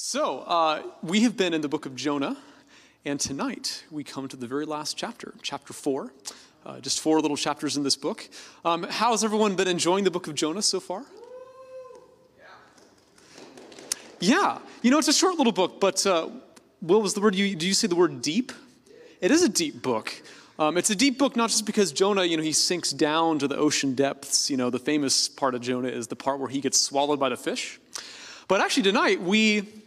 So, uh, we have been in the book of Jonah, and tonight we come to the very last chapter, chapter four. Uh, just four little chapters in this book. Um, how's everyone been enjoying the book of Jonah so far? Yeah, yeah. you know, it's a short little book, but uh, what was the word you, do you say the word deep? It is a deep book. Um, it's a deep book not just because Jonah, you know, he sinks down to the ocean depths. You know, the famous part of Jonah is the part where he gets swallowed by the fish. But actually, tonight we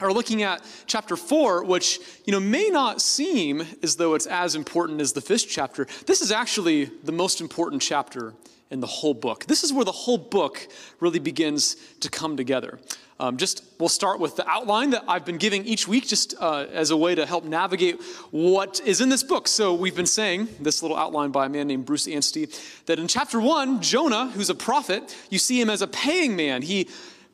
are looking at chapter 4 which you know may not seem as though it's as important as the fish chapter. This is actually the most important chapter in the whole book. This is where the whole book really begins to come together. Um, just we'll start with the outline that i've been giving each week just uh, as a way to help navigate what is in this book. So we've been saying this little outline by a man named bruce anstey that in chapter 1 jonah who's a prophet you see him as a paying man. He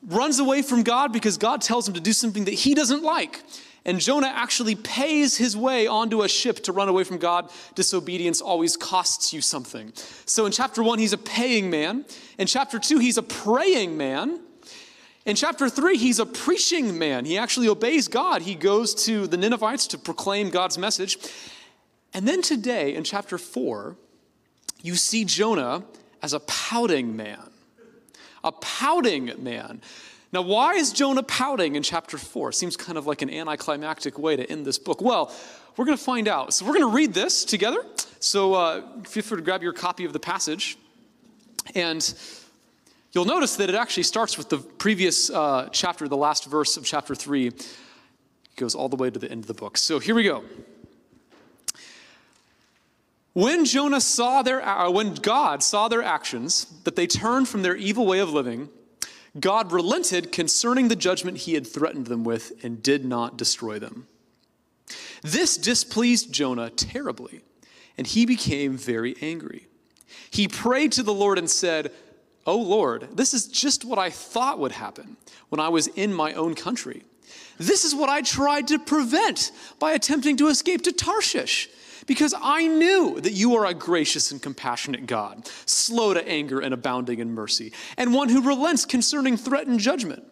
runs away from God because God tells him to do something that he doesn't like. And Jonah actually pays his way onto a ship to run away from God. Disobedience always costs you something. So in chapter one, he's a paying man. In chapter two, he's a praying man. In chapter three, he's a preaching man. He actually obeys God. He goes to the Ninevites to proclaim God's message. And then today, in chapter four, you see Jonah as a pouting man a pouting man. Now, why is Jonah pouting in chapter 4? Seems kind of like an anticlimactic way to end this book. Well, we're going to find out. So, we're going to read this together. So, uh, feel free to grab your copy of the passage. And you'll notice that it actually starts with the previous uh, chapter, the last verse of chapter 3. It goes all the way to the end of the book. So, here we go. When Jonah saw their, uh, when God saw their actions, that they turned from their evil way of living, God relented concerning the judgment he had threatened them with and did not destroy them. This displeased Jonah terribly, and he became very angry. He prayed to the Lord and said, Oh Lord, this is just what I thought would happen when I was in my own country. This is what I tried to prevent by attempting to escape to Tarshish because I knew that you are a gracious and compassionate God, slow to anger and abounding in mercy, and one who relents concerning threatened judgment.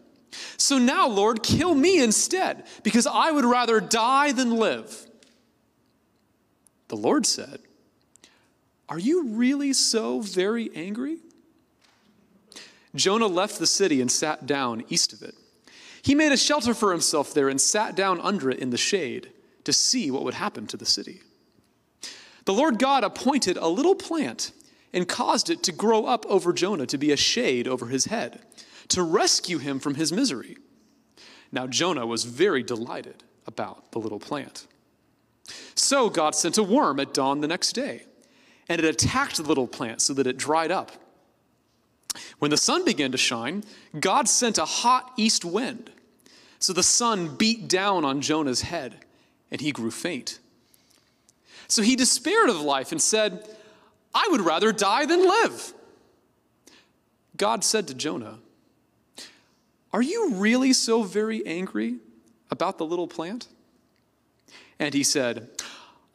So now, Lord, kill me instead, because I would rather die than live. The Lord said, Are you really so very angry? Jonah left the city and sat down east of it. He made a shelter for himself there and sat down under it in the shade to see what would happen to the city. The Lord God appointed a little plant and caused it to grow up over Jonah to be a shade over his head, to rescue him from his misery. Now, Jonah was very delighted about the little plant. So, God sent a worm at dawn the next day, and it attacked the little plant so that it dried up. When the sun began to shine, God sent a hot east wind. So the sun beat down on Jonah's head, and he grew faint. So he despaired of life and said, I would rather die than live. God said to Jonah, Are you really so very angry about the little plant? And he said,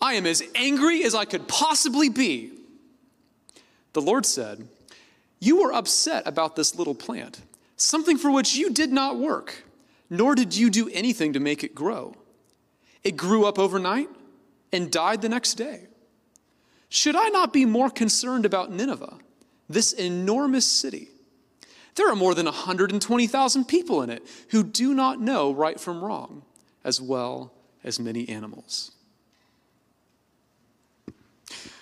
I am as angry as I could possibly be. The Lord said, You were upset about this little plant, something for which you did not work, nor did you do anything to make it grow. It grew up overnight and died the next day. Should I not be more concerned about Nineveh, this enormous city? There are more than 120,000 people in it who do not know right from wrong, as well as many animals.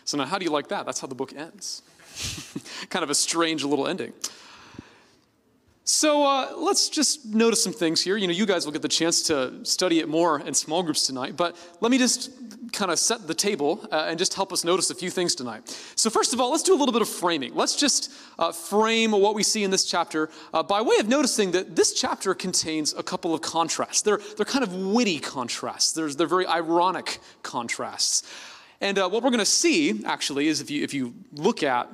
So, now how do you like that? That's how the book ends. kind of a strange little ending. So uh, let's just notice some things here. You know, you guys will get the chance to study it more in small groups tonight, but let me just kind of set the table uh, and just help us notice a few things tonight. So, first of all, let's do a little bit of framing. Let's just uh, frame what we see in this chapter uh, by way of noticing that this chapter contains a couple of contrasts. They're, they're kind of witty contrasts, There's, they're very ironic contrasts. And uh, what we're going to see, actually, is if you, if you look at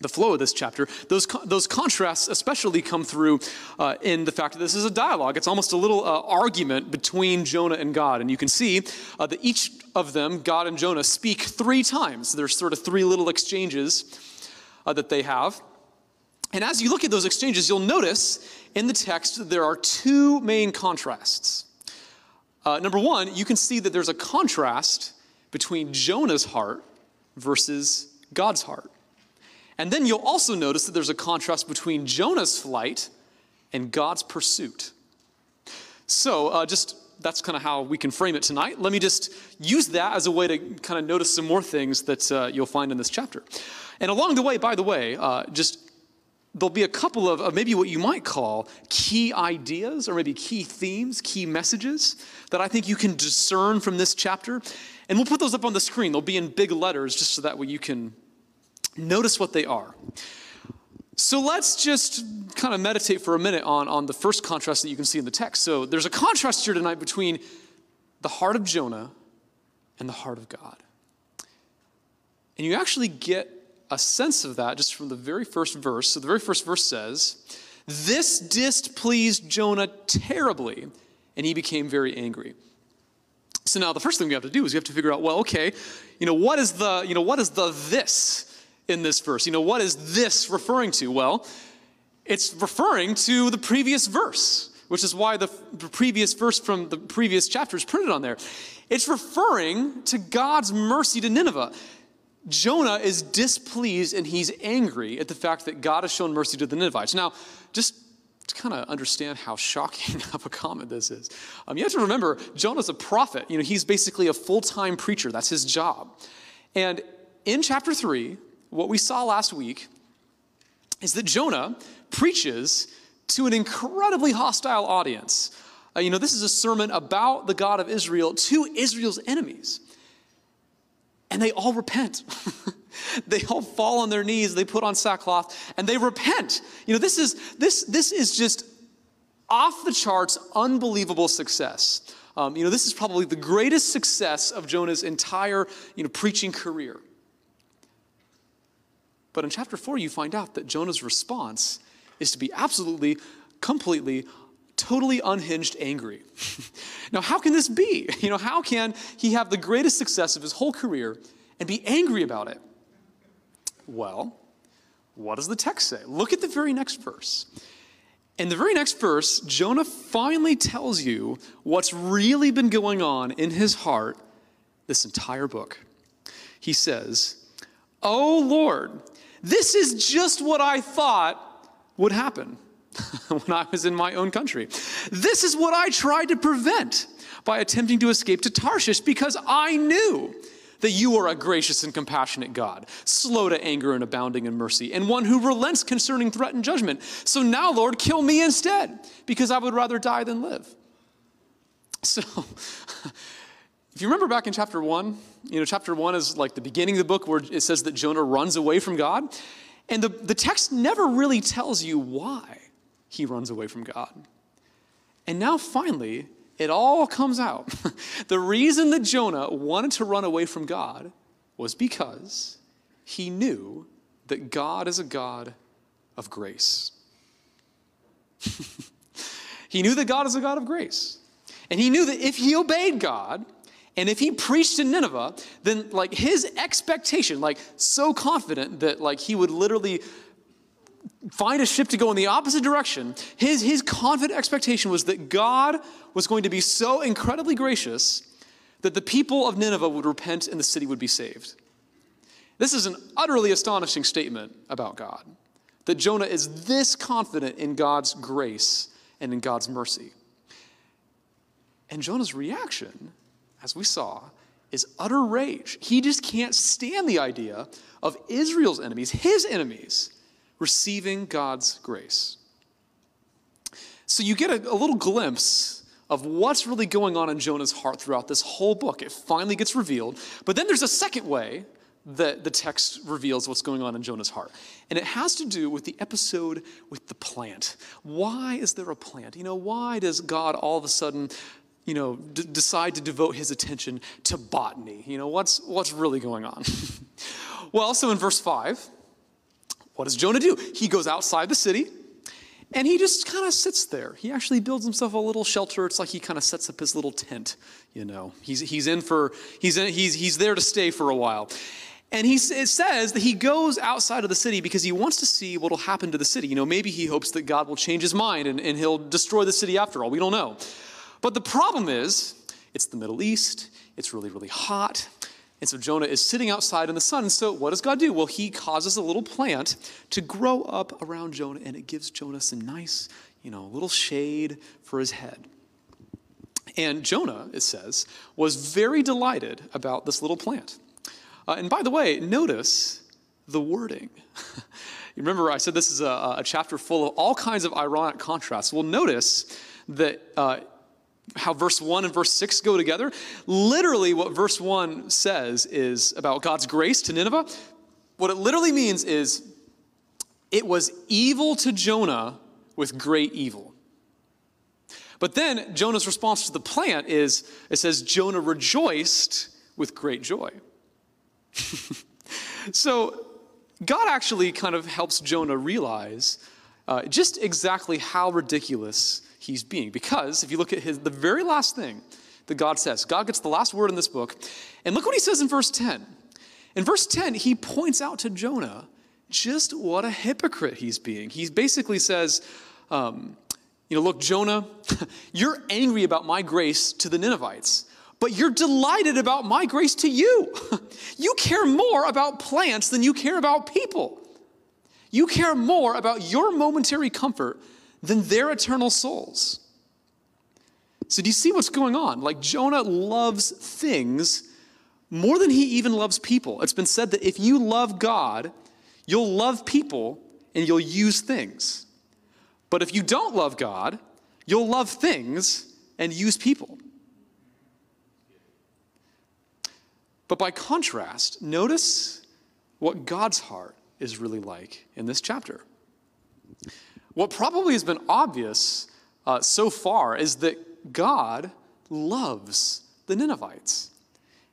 the flow of this chapter, those, those contrasts especially come through uh, in the fact that this is a dialogue. It's almost a little uh, argument between Jonah and God. And you can see uh, that each of them, God and Jonah, speak three times. There's sort of three little exchanges uh, that they have. And as you look at those exchanges, you'll notice in the text there are two main contrasts. Uh, number one, you can see that there's a contrast between Jonah's heart versus God's heart. And then you'll also notice that there's a contrast between Jonah's flight and God's pursuit. So, uh, just that's kind of how we can frame it tonight. Let me just use that as a way to kind of notice some more things that uh, you'll find in this chapter. And along the way, by the way, uh, just there'll be a couple of, of, maybe what you might call key ideas or maybe key themes, key messages that I think you can discern from this chapter. And we'll put those up on the screen. They'll be in big letters just so that way you can notice what they are. So let's just kind of meditate for a minute on, on the first contrast that you can see in the text. So there's a contrast here tonight between the heart of Jonah and the heart of God. And you actually get a sense of that just from the very first verse. So the very first verse says, This displeased Jonah terribly, and he became very angry. So now the first thing we have to do is we have to figure out, well, okay, you know, what is the, you know, what is the this? In this verse. You know, what is this referring to? Well, it's referring to the previous verse, which is why the, the previous verse from the previous chapter is printed on there. It's referring to God's mercy to Nineveh. Jonah is displeased and he's angry at the fact that God has shown mercy to the Ninevites. Now, just to kind of understand how shocking of a comment this is, um, you have to remember Jonah's a prophet. You know, he's basically a full time preacher, that's his job. And in chapter 3, what we saw last week is that Jonah preaches to an incredibly hostile audience. Uh, you know, this is a sermon about the God of Israel to Israel's enemies. And they all repent. they all fall on their knees, they put on sackcloth, and they repent. You know, this is this this is just off the charts, unbelievable success. Um, you know, this is probably the greatest success of Jonah's entire you know preaching career. But in chapter 4, you find out that Jonah's response is to be absolutely, completely, totally unhinged angry. now, how can this be? You know, how can he have the greatest success of his whole career and be angry about it? Well, what does the text say? Look at the very next verse. In the very next verse, Jonah finally tells you what's really been going on in his heart this entire book. He says, Oh Lord, this is just what I thought would happen when I was in my own country. This is what I tried to prevent by attempting to escape to Tarshish because I knew that you are a gracious and compassionate God, slow to anger and abounding in mercy, and one who relents concerning threat and judgment. So now, Lord, kill me instead, because I would rather die than live. So, if you remember back in chapter one, you know, chapter one is like the beginning of the book where it says that Jonah runs away from God. And the, the text never really tells you why he runs away from God. And now finally, it all comes out. the reason that Jonah wanted to run away from God was because he knew that God is a God of grace. he knew that God is a God of grace. And he knew that if he obeyed God, and if he preached in Nineveh, then like his expectation, like so confident that like he would literally find a ship to go in the opposite direction, his, his confident expectation was that God was going to be so incredibly gracious that the people of Nineveh would repent and the city would be saved. This is an utterly astonishing statement about God. That Jonah is this confident in God's grace and in God's mercy. And Jonah's reaction as we saw, is utter rage. He just can't stand the idea of Israel's enemies, his enemies, receiving God's grace. So you get a, a, little glimpse of what's really going on in Jonah's heart throughout this whole book. It finally gets revealed. But then there's a second way that the text reveals what's going on in Jonah's heart. And it has to do with the episode with the plant. Why is there a plant? You know, why does God all of a sudden you know, d- decide to devote his attention to botany. You know, what's, what's really going on? well, so in verse 5, what does Jonah do? He goes outside the city and he just kind of sits there. He actually builds himself a little shelter. It's like he kind of sets up his little tent, you know. He's, he's in for, he's, in, he's, he's there to stay for a while. And he, it says that he goes outside of the city because he wants to see what will happen to the city. You know, maybe he hopes that God will change his mind and, and he'll destroy the city after all. We don't know. But the problem is, it's the Middle East, it's really, really hot. And so Jonah is sitting outside in the sun. So what does God do? Well, he causes a little plant to grow up around Jonah, and it gives Jonah some nice, you know, little shade for his head. And Jonah, it says, was very delighted about this little plant. Uh, and by the way, notice the wording. you remember I said this is a, a, chapter full of all kinds of ironic contrasts. Well, notice that uh, how verse 1 and verse 6 go together. Literally, what verse 1 says is about God's grace to Nineveh. What it literally means is it was evil to Jonah with great evil. But then Jonah's response to the plant is it says, Jonah rejoiced with great joy. so God actually kind of helps Jonah realize uh, just exactly how ridiculous he's being. Because if you look at his, the very last thing that God says, God gets the last word in this book, and look what he says in verse 10. In verse 10, he points out to Jonah just what a hypocrite he's being. He basically says, um, you know, look, Jonah, you're angry about my grace to the Ninevites but you're delighted about my grace to you. You care more about plants than you care about people. You care more about your momentary comfort than their eternal souls. So, do you see what's going on? Like, Jonah loves things more than he even loves people. It's been said that if you love God, you'll love people and you'll use things. But if you don't love God, you'll love things and use people. But by contrast, notice what God's heart is really like in this chapter. What probably has been obvious uh, so far is that God loves the Ninevites.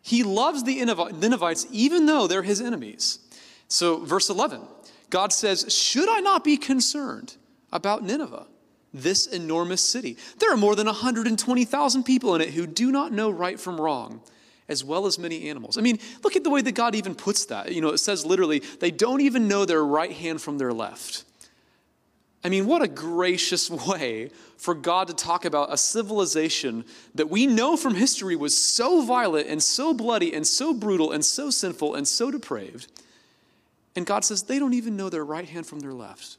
He loves the Ninevites even though they're his enemies. So, verse 11, God says, Should I not be concerned about Nineveh, this enormous city? There are more than 120,000 people in it who do not know right from wrong as well as many animals. I mean, look at the way that God even puts that. You know, it says literally, they don't even know their right hand from their left. I mean, what a gracious way for God to talk about a civilization that we know from history was so violent and so bloody and so brutal and so sinful and so depraved. And God says they don't even know their right hand from their left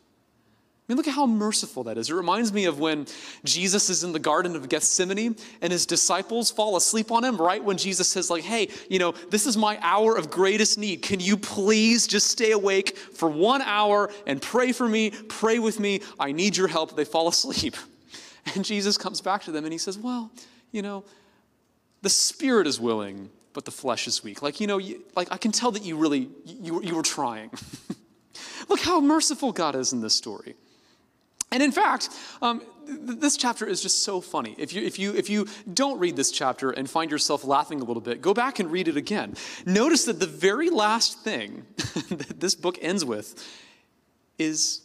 mean, look at how merciful that is. It reminds me of when Jesus is in the Garden of Gethsemane and his disciples fall asleep on him right when Jesus says, like, hey, you know, this is my hour of greatest need. Can you please just stay awake for one hour and pray for me, pray with me? I need your help. They fall asleep. And Jesus comes back to them and he says, well, you know, the spirit is willing, but the flesh is weak. Like, you know, you, like I can tell that you really, you, you were trying. Look how merciful God is in this story. And in fact, um, th- this chapter is just so funny. If you, if, you, if you don't read this chapter and find yourself laughing a little bit, go back and read it again. Notice that the very last thing that this book ends with is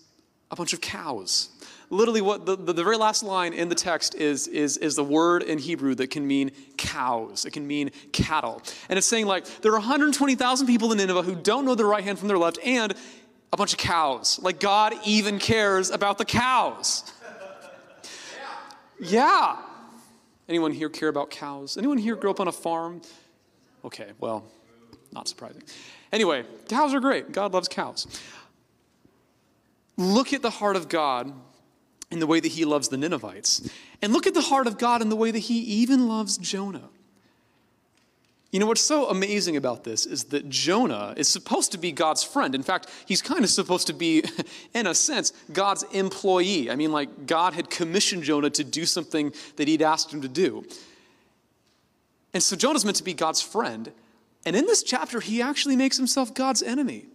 a bunch of cows. Literally, what the, the, the, very last line in the text is, is, is the word in Hebrew that can mean cows. It can mean cattle. And it's saying, like, there are 120,000 people in Nineveh who don't know their right hand from their left, and a bunch of cows. Like God even cares about the cows. Yeah. Anyone here care about cows? Anyone here grew up on a farm? Okay, well, not surprising. Anyway, cows are great. God loves cows. Look at the heart of God in the way that he loves the Ninevites. And look at the heart of God in the way that he even loves Jonah. You know, what's so amazing about this is that Jonah is supposed to be God's friend. In fact, he's kind of supposed to be, in a sense, God's employee. I mean, like, God had commissioned Jonah to do something that he'd asked him to do. And so Jonah's meant to be God's friend. And in this chapter, he actually makes himself God's enemy.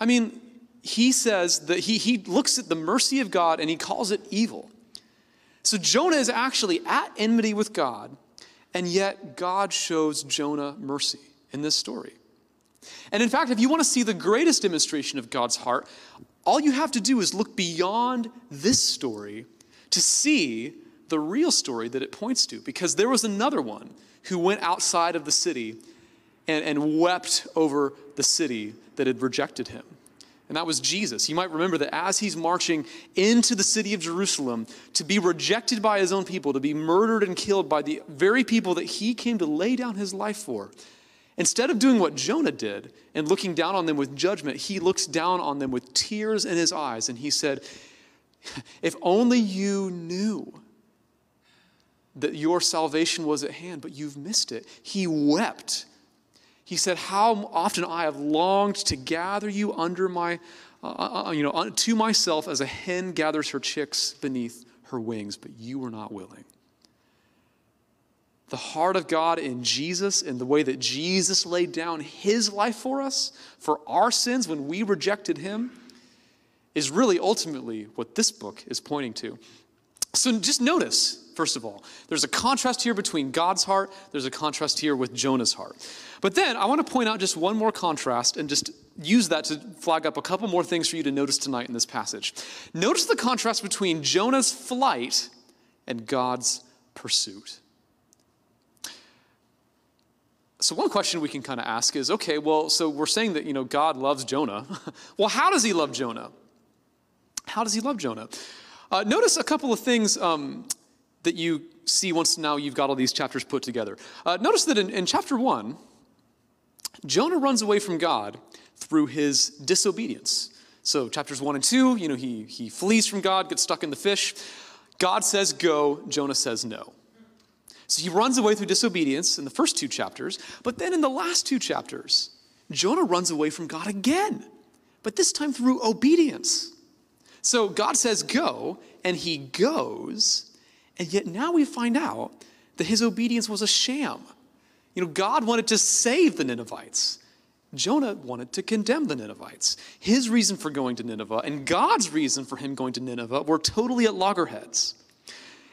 I mean, he says that he, he looks at the mercy of God and he calls it evil. So Jonah is actually at enmity with God and yet, God shows Jonah mercy in this story. And in fact, if you want to see the greatest demonstration of God's heart, all you have to do is look beyond this story to see the real story that it points to. Because there was another one who went outside of the city and, and wept over the city that had rejected him. And that was Jesus. You might remember that as he's marching into the city of Jerusalem to be rejected by his own people, to be murdered and killed by the very people that he came to lay down his life for, instead of doing what Jonah did and looking down on them with judgment, he looks down on them with tears in his eyes and he said, If only you knew that your salvation was at hand, but you've missed it. He wept he said, How often I have longed to gather you under my, uh, uh, uh, you know, to myself as a hen gathers her chicks beneath her wings, but you were not willing. The heart of God in Jesus, in the way that Jesus laid down his life for us, for our sins when we rejected him, is really ultimately what this book is pointing to. So just notice first of all. There's a contrast here between God's heart, there's a contrast here with Jonah's heart. But then I want to point out just one more contrast and just use that to flag up a couple more things for you to notice tonight in this passage. Notice the contrast between Jonah's flight and God's pursuit. So one question we can kind of ask is, okay, well, so we're saying that, you know, God loves Jonah. well, how does he love Jonah? How does he love Jonah? Uh, notice a couple of things um, that you see once now you've got all these chapters put together. Uh, notice that in, in chapter 1, Jonah runs away from God through his disobedience. So, chapters 1 and 2, you know, he, he flees from God, gets stuck in the fish. God says go, Jonah says no. So he runs away through disobedience in the first two chapters, but then in the last two chapters, Jonah runs away from God again, but this time through obedience. So God says go, and he goes, and yet now we find out that his obedience was a sham. You know, God wanted to save the Ninevites. Jonah wanted to condemn the Ninevites. His reason for going to Nineveh and God's reason for him going to Nineveh were totally at loggerheads.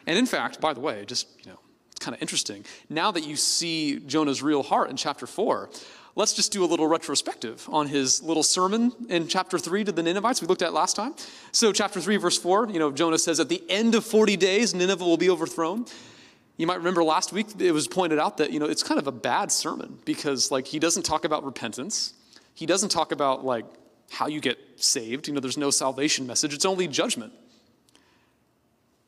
And in fact, by the way, just, you know, it's kind of interesting. Now that you see Jonah's real heart in chapter 4, let's just do a little retrospective on his little sermon in chapter 3 to the Ninevites we looked at last time. So, chapter 3, verse 4, you know, Jonah says, At the end of 40 days, Nineveh will be overthrown. You might remember last week it was pointed out that, you know, it's kind of a bad sermon because, like, he doesn't talk about repentance. He doesn't talk about, like, how you get saved. You know, there's no salvation message, it's only judgment.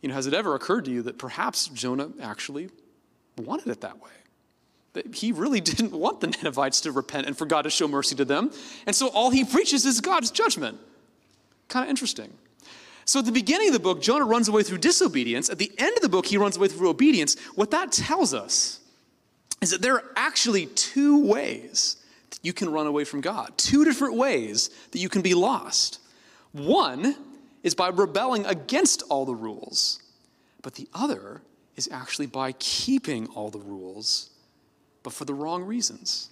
You know, has it ever occurred to you that perhaps Jonah actually wanted it that way? That he really didn't want the Ninevites to repent and for God to show mercy to them. And so all he preaches is God's judgment. Kind of interesting. So at the beginning of the book, Jonah runs away through disobedience. At the end of the book, he runs away through obedience. What that tells us is that there are actually two ways that you can run away from God, two different ways that you can be lost. One is by rebelling against all the rules, but the other is actually by keeping all the rules, but for the wrong reasons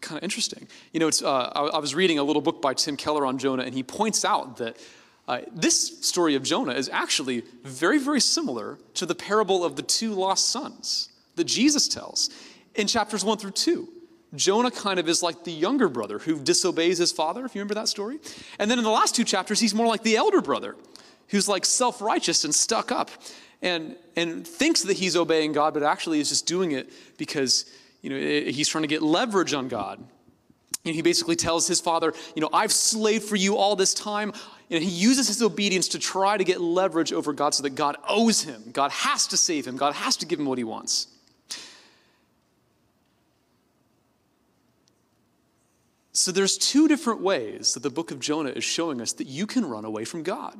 kind of interesting. You know, it's, uh, I, I, was reading a little book by Tim Keller on Jonah, and he points out that uh, this story of Jonah is actually very, very similar to the parable of the two lost sons that Jesus tells in chapters 1 through 2. Jonah kind of is like the younger brother who disobeys his father, if you remember that story. And then in the last two chapters, he's more like the elder brother who's like self righteous and stuck up and, and thinks that he's obeying God, but actually is just doing it because you know, he's trying to get leverage on God. And he basically tells his father, you know, I've slaved for you all this time. And he uses his obedience to try to get leverage over God so that God owes him. God has to save him. God has to give him what he wants. So there's two different ways that the book of Jonah is showing us that you can run away from God.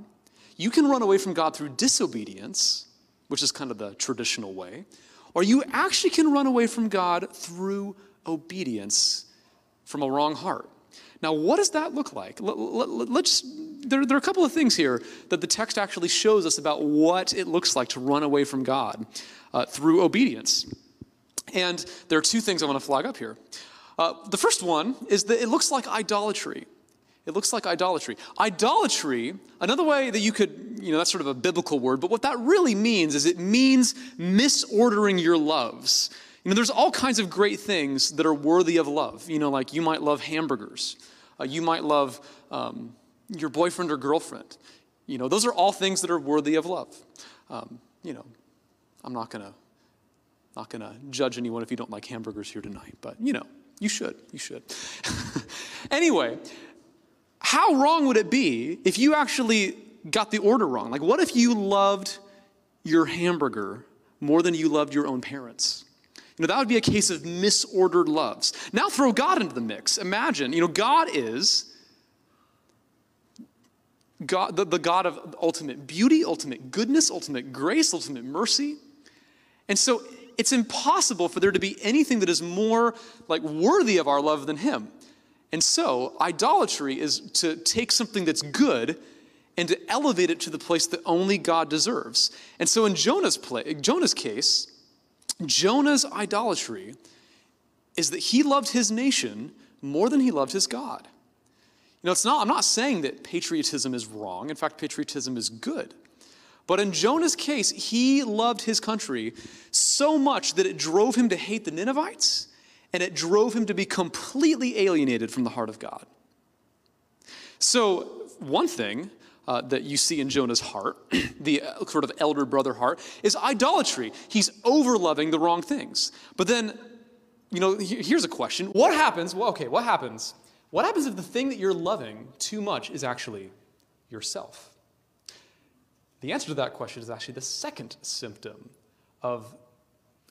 You can run away from God through disobedience, which is kind of the traditional way, or you actually can run away from God through obedience from a wrong heart. Now, what does that look like? Let's, there, there are a couple of things here that the text actually shows us about what it looks like to run away from God uh, through obedience. And there are two things I want to flag up here. Uh, the first one is that it looks like idolatry. It looks like idolatry. Idolatry, another way that you could, you know, that's sort of a biblical word, but what that really means is it means misordering your loves. You know, there's all kinds of great things that are worthy of love. You know, like you might love hamburgers. Uh, you might love um, your boyfriend or girlfriend. You know, those are all things that are worthy of love. Um, you know, I'm not to Not to judge anyone if you don't like hamburgers here tonight, but you know, you should. You should. anyway, how wrong would it be if you actually got the order wrong? Like, what if you loved your hamburger more than you loved your own parents? You know, that would be a case of misordered loves. Now throw God into the mix. Imagine, you know, God is God, the, the God of ultimate beauty, ultimate goodness, ultimate grace, ultimate mercy. And so it's impossible for there to be anything that is more like worthy of our love than him. And so idolatry is to take something that's good and to elevate it to the place that only God deserves. And so in Jonah's play, Jonah's case, Jonah's idolatry is that he loved his nation more than he loved his God. You know, it's not, I'm not saying that patriotism is wrong. In fact, patriotism is good. But in Jonah's case, he loved his country so much that it drove him to hate the Ninevites and it drove him to be completely alienated from the heart of God. So, one thing uh, that you see in Jonah's heart, the uh, sort of elder brother heart, is idolatry. He's overloving the wrong things. But then, you know, here's a question What happens? Well, okay, what happens? What happens if the thing that you're loving too much is actually yourself? The answer to that question is actually the second symptom of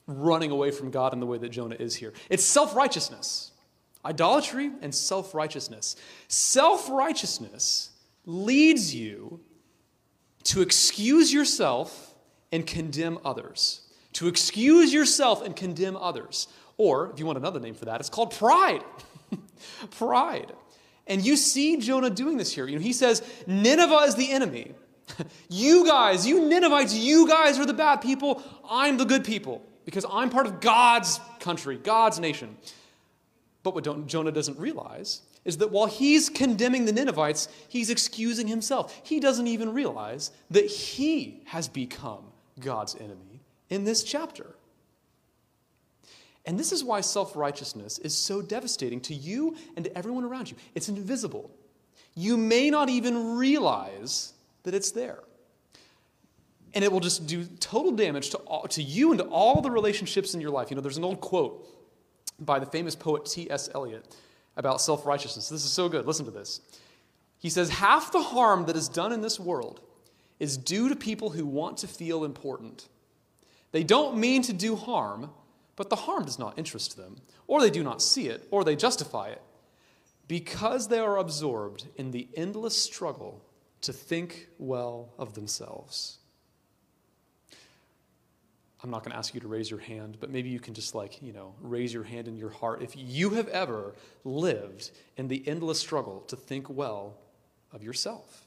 running away from God in the way that Jonah is here. It's self righteousness, idolatry, and self righteousness. Self righteousness leads you to excuse yourself and condemn others. To excuse yourself and condemn others. Or, if you want another name for that, it's called pride. pride. And you see Jonah doing this here. You know, he says, Nineveh is the enemy. you guys, you Ninevites, you guys are the bad people. I'm the good people because I'm part of God's country, God's nation. But what Jonah doesn't realize is that while he's condemning the Ninevites, he's excusing himself. He doesn't even realize that he has become God's enemy in this chapter. And this is why self righteousness is so devastating to you and to everyone around you. It's invisible. You may not even realize that it's there. And it will just do total damage to, all, to you and to all the relationships in your life. You know, there's an old quote by the famous poet T.S. Eliot about self righteousness. This is so good. Listen to this. He says, Half the harm that is done in this world is due to people who want to feel important. They don't mean to do harm, but the harm does not interest them, or they do not see it, or they justify it, because they are absorbed in the endless struggle to think well of themselves. I'm not going to ask you to raise your hand, but maybe you can just like, you know, raise your hand in your heart if you have ever lived in the endless struggle to think well of yourself.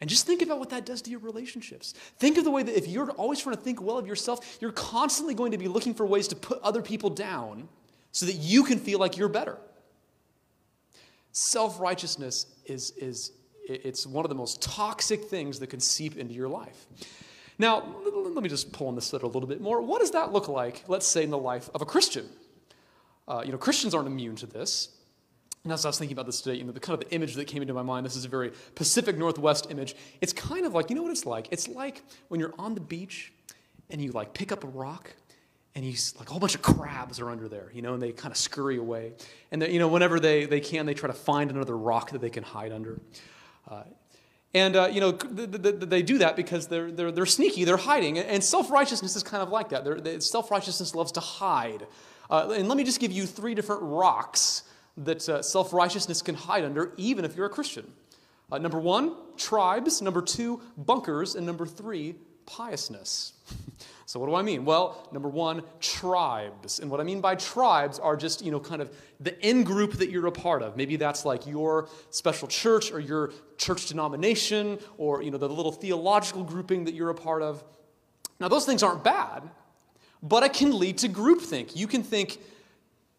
And just think about what that does to your relationships. Think of the way that if you're always trying to think well of yourself, you're constantly going to be looking for ways to put other people down so that you can feel like you're better. Self righteousness is, is it's one of the most toxic things that can seep into your life. Now, let me just pull on this thread a little bit more. What does that look like, let's say, in the life of a Christian? Uh, you know, Christians aren't immune to this. And as I was thinking about this today, you know, the kind of the image that came into my mind, this is a very Pacific Northwest image. It's kind of like, you know what it's like? It's like when you're on the beach and you like pick up a rock and you like a whole bunch of crabs are under there, you know, and they kind of scurry away. And, you know, whenever they, they can, they try to find another rock that they can hide under. Uh, and, uh, you know, th- th- th- they do that because they're, they're, they're sneaky, they're hiding. And self righteousness is kind of like that. Self righteousness loves to hide. Uh, and let me just give you three different rocks that uh, self righteousness can hide under, even if you're a Christian. Uh, number one, tribes. Number two, bunkers. And number three, piousness. so what do I mean? Well, number one, tribes. And what I mean by tribes are just, you know, kind of the in group that you're a part of. Maybe that's like your special church or your church denomination or, you know, the little theological grouping that you're a part of. Now, those things aren't bad, but it can lead to groupthink. You can think,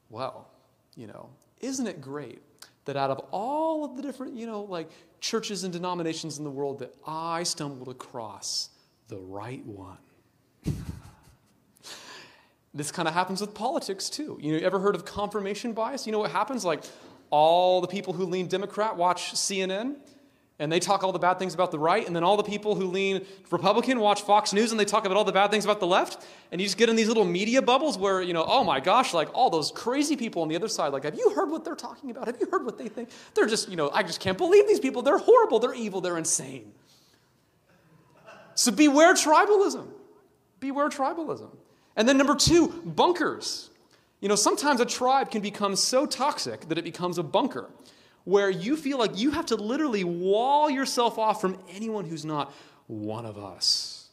well, you know, isn't it great that out of all of the different, you know, like churches and denominations in the world that I stumbled across the right one. this kind of happens with politics too. You know, ever heard of confirmation bias? You know what happens? Like all the people who lean Democrat watch CNN, and they talk all the bad things about the right, and then all the people who lean Republican watch Fox News and they talk about all the bad things about the left, and you just get in these little media bubbles where, you know, oh my gosh, like all those crazy people on the other side, like, have you heard what they're talking about? Have you heard what they think? They're just, you know, I just can't believe these people. They're horrible, they're evil, they're insane. So beware tribalism. Beware tribalism. And then number two, bunkers. You know, sometimes a tribe can become so toxic that it becomes a bunker where you feel like you have to literally wall yourself off from anyone who's not one of us.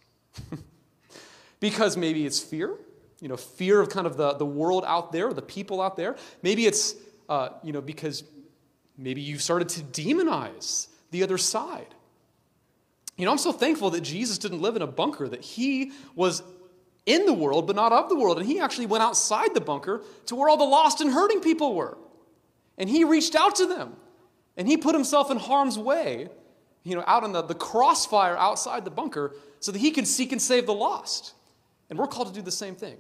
because maybe it's fear, you know, fear of kind of the, the world out there, the people out there. Maybe it's, uh, you know, because maybe you've started to demonize the other side. You know, I'm so thankful that Jesus didn't live in a bunker, that he was in the world, but not of the world. And he actually went outside the bunker to where all the lost and hurting people were. And he reached out to them. And he put himself in harm's way, you know, out in the, the crossfire outside the bunker so that he could seek and save the lost. And we're called to do the same thing.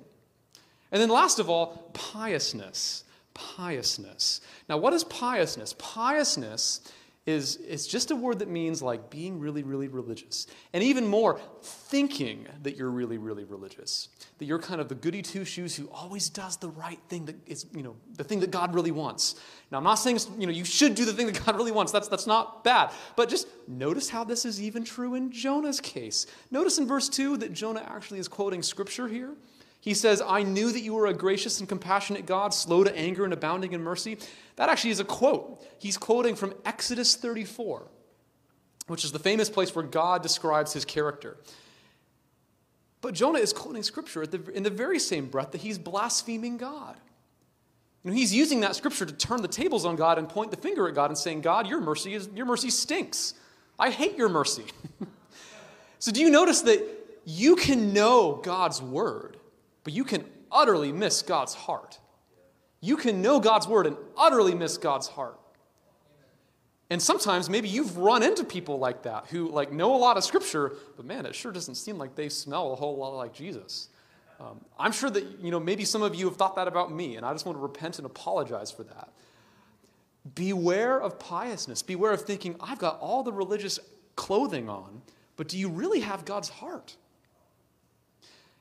And then, last of all, piousness. Piousness. Now, what is piousness? Piousness is, is just a word that means like being really, really religious. And even more, thinking that you're really, really religious. That you're kind of the goody two shoes who always does the right thing that is, you know, the thing that God really wants. Now, I'm not saying, you know, you should do the thing that God really wants. That's, that's not bad. But just notice how this is even true in Jonah's case. Notice in verse 2 that Jonah actually is quoting scripture here. He says, I knew that you were a gracious and compassionate God, slow to anger and abounding in mercy. That actually is a quote. He's quoting from Exodus 34, which is the famous place where God describes his character. But Jonah is quoting scripture the, in the very same breath that he's blaspheming God. He's using that scripture to turn the tables on God and point the finger at God and saying, God, your mercy, is, your mercy stinks. I hate your mercy. so, do you notice that you can know God's word, but you can utterly miss God's heart. You can know God's word and utterly miss God's heart. And sometimes maybe you've run into people like that who like know a lot of scripture, but man, it sure doesn't seem like they smell a whole lot like Jesus. Um, I'm sure that you know maybe some of you have thought that about me, and I just want to repent and apologize for that. Beware of piousness. Beware of thinking I've got all the religious clothing on, but do you really have God's heart?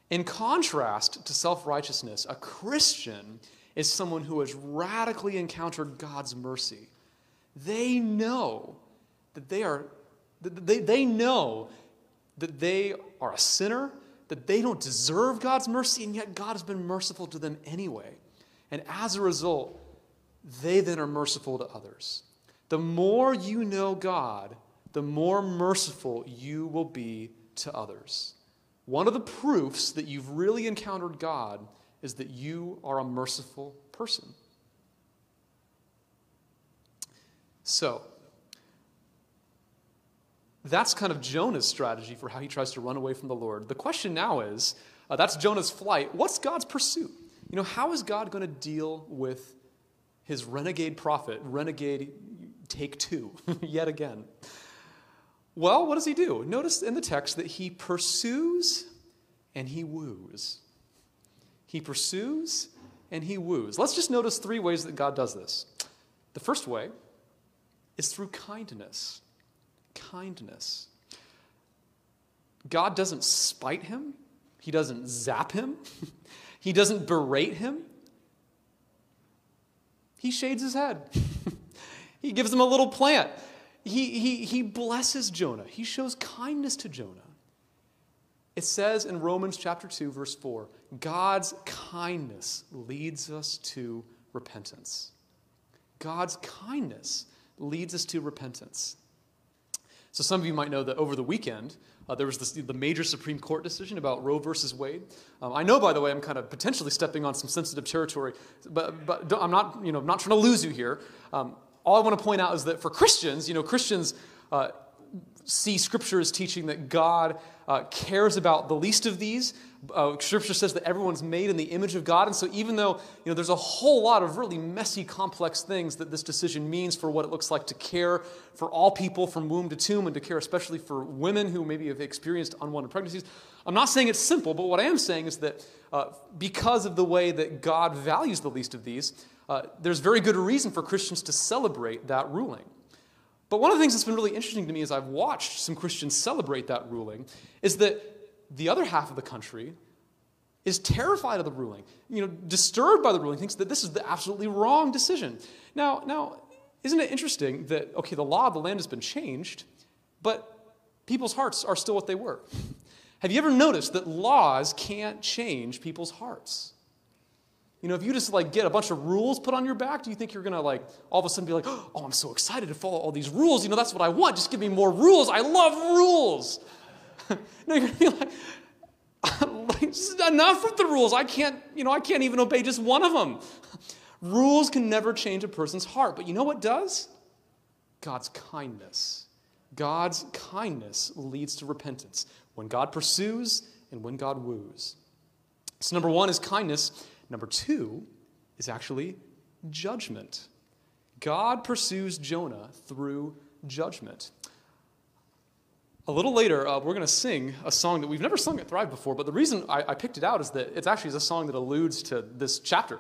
In contrast to self righteousness, a Christian is someone who has radically encountered God's mercy. They know that they are, they, they know that they are a sinner, that they don't deserve God's mercy, and yet God has been merciful to them anyway. And as a result, they then are merciful to others. The more you know God, the more merciful you will be to others. One of the proofs that you've really encountered God is that you are a merciful person. So, that's kind of Jonah's strategy for how he tries to run away from the Lord. The question now is uh, that's Jonah's flight. What's God's pursuit? You know, how is God going to deal with his renegade prophet, renegade take two, yet again? Well, what does he do? Notice in the text that he pursues and he woos. He pursues and he woos. Let's just notice three ways that God does this. The first way is through kindness. Kindness. God doesn't spite him, he doesn't zap him, he doesn't berate him. He shades his head. he gives him a little plant he, he, he blesses Jonah. He shows kindness to Jonah. It says in Romans chapter 2, verse 4 God's kindness leads us to repentance. God's kindness leads us to repentance. So, some of you might know that over the weekend, uh, there was this, the major Supreme Court decision about Roe versus Wade. Um, I know, by the way, I'm kind of potentially stepping on some sensitive territory, but, but I'm not, you know, I'm not trying to lose you here. Um, all I want to point out is that for Christians, you know, Christians uh, see Scripture as teaching that God uh, cares about the least of these. Uh, scripture says that everyone's made in the image of God. And so, even though you know, there's a whole lot of really messy, complex things that this decision means for what it looks like to care for all people from womb to tomb and to care especially for women who maybe have experienced unwanted pregnancies, I'm not saying it's simple, but what I am saying is that uh, because of the way that God values the least of these, uh, there's very good reason for Christians to celebrate that ruling. But one of the things that's been really interesting to me as I've watched some Christians celebrate that ruling is that the other half of the country is terrified of the ruling, you know, disturbed by the ruling, thinks that this is the absolutely wrong decision. Now, now, isn't it interesting that okay, the law of the land has been changed, but people's hearts are still what they were? Have you ever noticed that laws can't change people's hearts? You know, if you just like get a bunch of rules put on your back, do you think you're gonna like all of a sudden be like, oh, I'm so excited to follow all these rules? You know, that's what I want. Just give me more rules. I love rules. no, you're gonna be like, enough with the rules. I can't, you know, I can't even obey just one of them. rules can never change a person's heart. But you know what does? God's kindness. God's kindness leads to repentance when God pursues and when God woos. So, number one is kindness. Number two is actually judgment. God pursues Jonah through judgment. A little later, uh, we're going to sing a song that we've never sung at Thrive before, but the reason I, I picked it out is that it's actually a song that alludes to this chapter.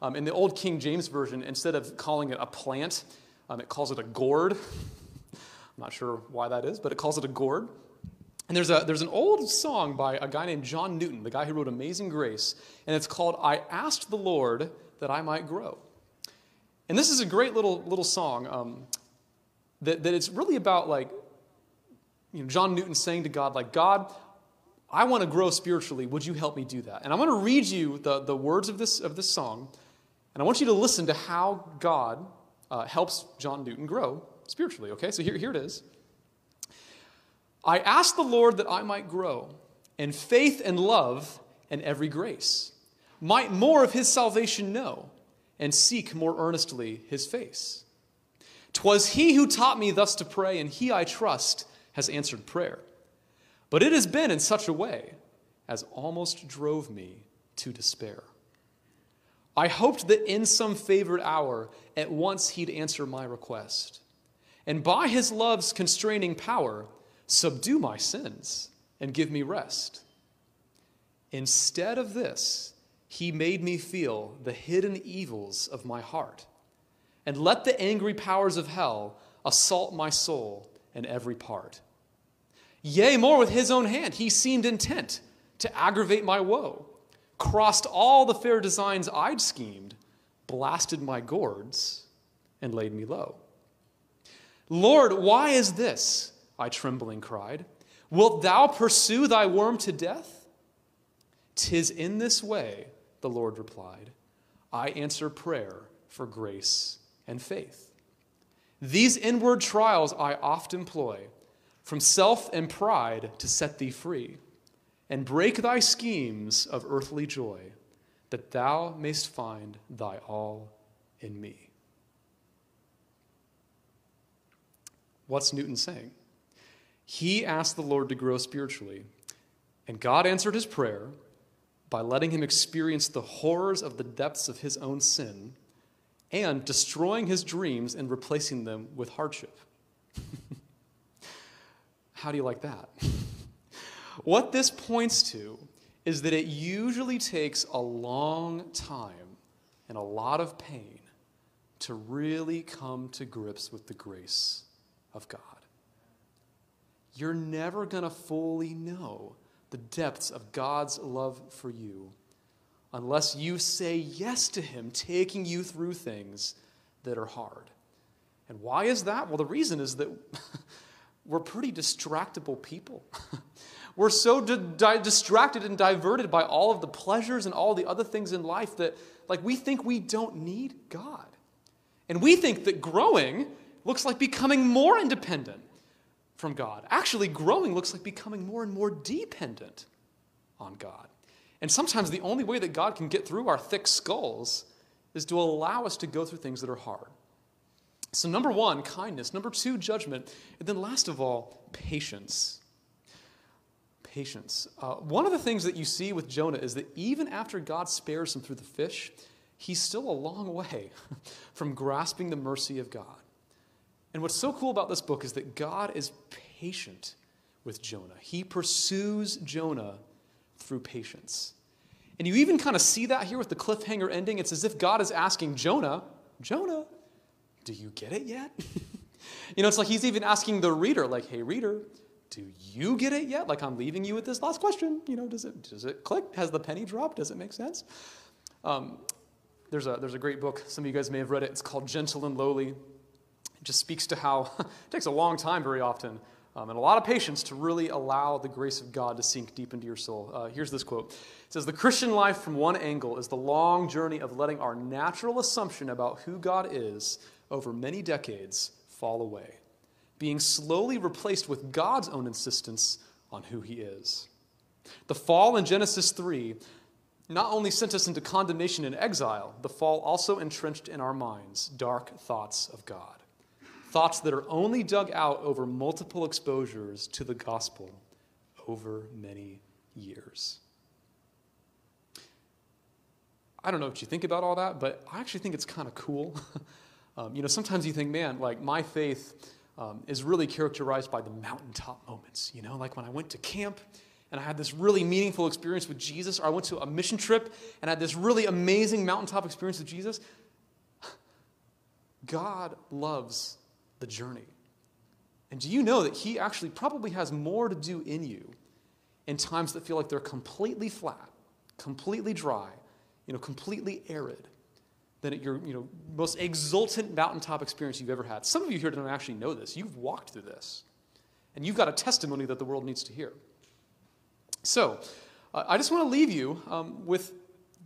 Um, in the old King James Version, instead of calling it a plant, um, it calls it a gourd. I'm not sure why that is, but it calls it a gourd. And there's, a, there's an old song by a guy named John Newton, the guy who wrote Amazing Grace, and it's called I Asked the Lord That I Might Grow. And this is a great little, little song um, that, that it's really about like, you know, John Newton saying to God, like, God, I want to grow spiritually. Would you help me do that? And I'm going to read you the, the words of this, of this song, and I want you to listen to how God uh, helps John Newton grow spiritually, okay? So here, here it is. I ask the Lord that I might grow in faith and love and every grace, might more of his salvation know, and seek more earnestly his face. 'Twas he who taught me thus to pray, and he I trust has answered prayer. But it has been in such a way as almost drove me to despair. I hoped that in some favored hour at once he'd answer my request, and by his love's constraining power, Subdue my sins and give me rest. Instead of this, he made me feel the hidden evils of my heart and let the angry powers of hell assault my soul in every part. Yea, more with his own hand, he seemed intent to aggravate my woe, crossed all the fair designs I'd schemed, blasted my gourds, and laid me low. Lord, why is this? I trembling cried. Wilt thou pursue thy worm to death? Tis in this way, the Lord replied, I answer prayer for grace and faith. These inward trials I oft employ, from self and pride to set thee free, and break thy schemes of earthly joy, that thou mayst find thy all in me. What's Newton saying? He asked the Lord to grow spiritually, and God answered his prayer by letting him experience the horrors of the depths of his own sin and destroying his dreams and replacing them with hardship. How do you like that? what this points to is that it usually takes a long time and a lot of pain to really come to grips with the grace of God you're never going to fully know the depths of God's love for you unless you say yes to Him taking you through things that are hard. And why is that? Well, the reason is that we're pretty distractible people. we're so di- di- distracted and diverted by all of the pleasures and all the other things in life that, like, we think we don't need God. And we think that growing looks like becoming more independent from God. Actually, growing looks like becoming more and more dependent on God. And sometimes the only way that God can get through our thick skulls is to allow us to go through things that are hard. So, number one, kindness. Number two, judgment. And then, last of all, patience. Patience. Uh, one of the things that you see with Jonah is that even after God spares him through the fish, he's still a long way from grasping the mercy of God. And what's so cool about this book is that God is patient with Jonah. He pursues Jonah through patience. And you even kind of see that here with the cliffhanger ending. It's as if God is asking Jonah, Jonah, do you get it yet? You know, it's like he's even asking the reader, like, hey, reader, do you get it yet? Like, I'm leaving you with this last question. You know, does it, does it click? Has the penny dropped? Does it make sense? Um, there's, a, there's a great book. Some of you guys may have read it. It's called Gentle and Lowly. Just speaks to how it takes a long time very often um, and a lot of patience to really allow the grace of God to sink deep into your soul. Uh, here's this quote It says, The Christian life, from one angle, is the long journey of letting our natural assumption about who God is over many decades fall away, being slowly replaced with God's own insistence on who He is. The fall in Genesis 3 not only sent us into condemnation and exile, the fall also entrenched in our minds dark thoughts of God thoughts that are only dug out over multiple exposures to the gospel over many years. I don't know what you think about all that, but I actually think it's kind of cool. um, you know, sometimes you think, man, like my faith um, is really characterized by the mountaintop moments. You know, like when I went to camp and I had this really meaningful experience with Jesus, or I went to a mission trip and had this really amazing mountaintop experience with Jesus. God loves the journey. And do you know that He actually probably has more to do in you in times that feel like they're completely flat, completely dry, you know, completely arid, than at your you know, most exultant mountaintop experience you've ever had? Some of you here don't actually know this. You've walked through this, and you've got a testimony that the world needs to hear. So, uh, I just want to leave you um, with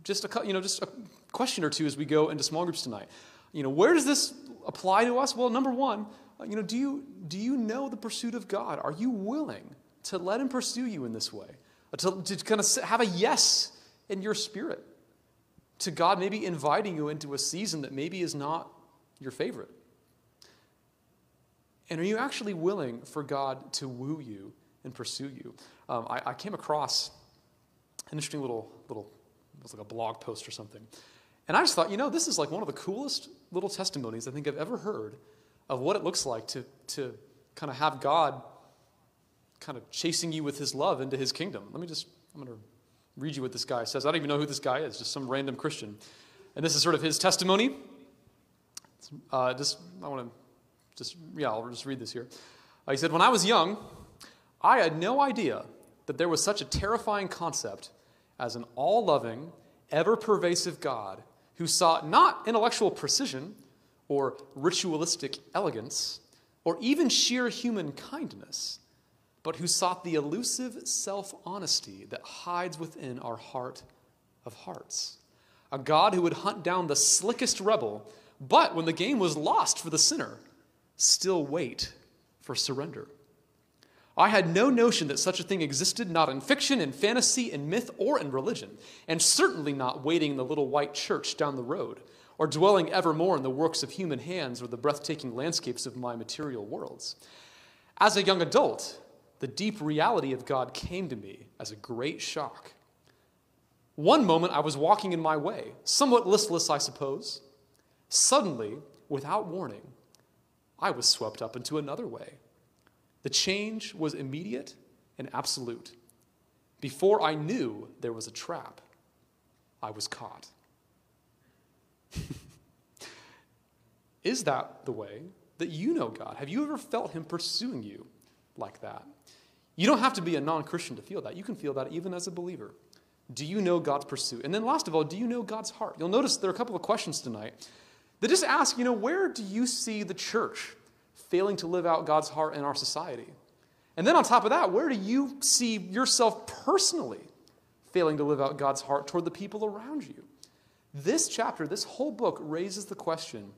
just a, you know, just a question or two as we go into small groups tonight. You know, where does this apply to us? Well, number one, uh, you know, do you, do you know the pursuit of God? Are you willing to let Him pursue you in this way? Uh, to, to kind of have a yes in your spirit to God maybe inviting you into a season that maybe is not your favorite? And are you actually willing for God to woo you and pursue you? Um, I, I, came across an interesting little, little, it was like a blog post or something. And I just thought, you know, this is like one of the coolest little testimonies I think I've ever heard of what it looks like to, to kind of have God kind of chasing you with his love into his kingdom. Let me just, I'm going to read you what this guy says. I don't even know who this guy is, just some random Christian. And this is sort of his testimony. Uh, just, I want to just, yeah, I'll just read this here. Uh, he said, When I was young, I had no idea that there was such a terrifying concept as an all loving, ever pervasive God who sought not intellectual precision or ritualistic elegance or even sheer human kindness, but who sought the elusive self honesty that hides within our heart of hearts. A God who would hunt down the slickest rebel, but when the game was lost for the sinner, still wait for surrender. I had no notion that such a thing existed, not in fiction, in fantasy, in myth, or in religion, and certainly not waiting in the little white church down the road, or dwelling evermore in the works of human hands or the breathtaking landscapes of my material worlds. As a young adult, the deep reality of God came to me as a great shock. One moment I was walking in my way, somewhat listless, I suppose. Suddenly, without warning, I was swept up into another way the change was immediate and absolute. Before I knew there was a trap, I was caught. Is that the way that you know God? Have you ever felt Him pursuing you like that? You don't have to be a non Christian to feel that. You can feel that even as a believer. Do you know God's pursuit? And then, last of all, do you know God's heart? You'll notice there are a couple of questions tonight that just ask, you know, where do you see the church failing to live out God's heart in our society? And then on top of that, where do you see yourself personally failing to live out God's heart toward the people around you? This chapter, this whole book raises the question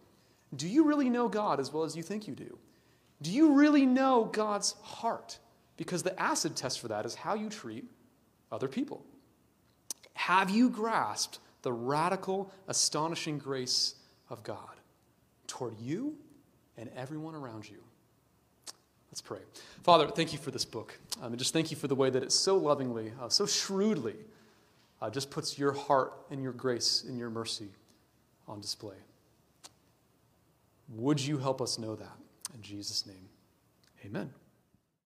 do you really know God as well as you think you do? Do you really know God's heart? Because the acid test for that is how you treat other people. Have you grasped the radical, astonishing grace of God toward you and everyone around you. Let's pray. Father, thank you for this book. Um, and just thank you for the way that it so lovingly, uh, so shrewdly, uh, just puts your heart and your grace and your mercy on display. Would you help us know that? In Jesus' name, amen.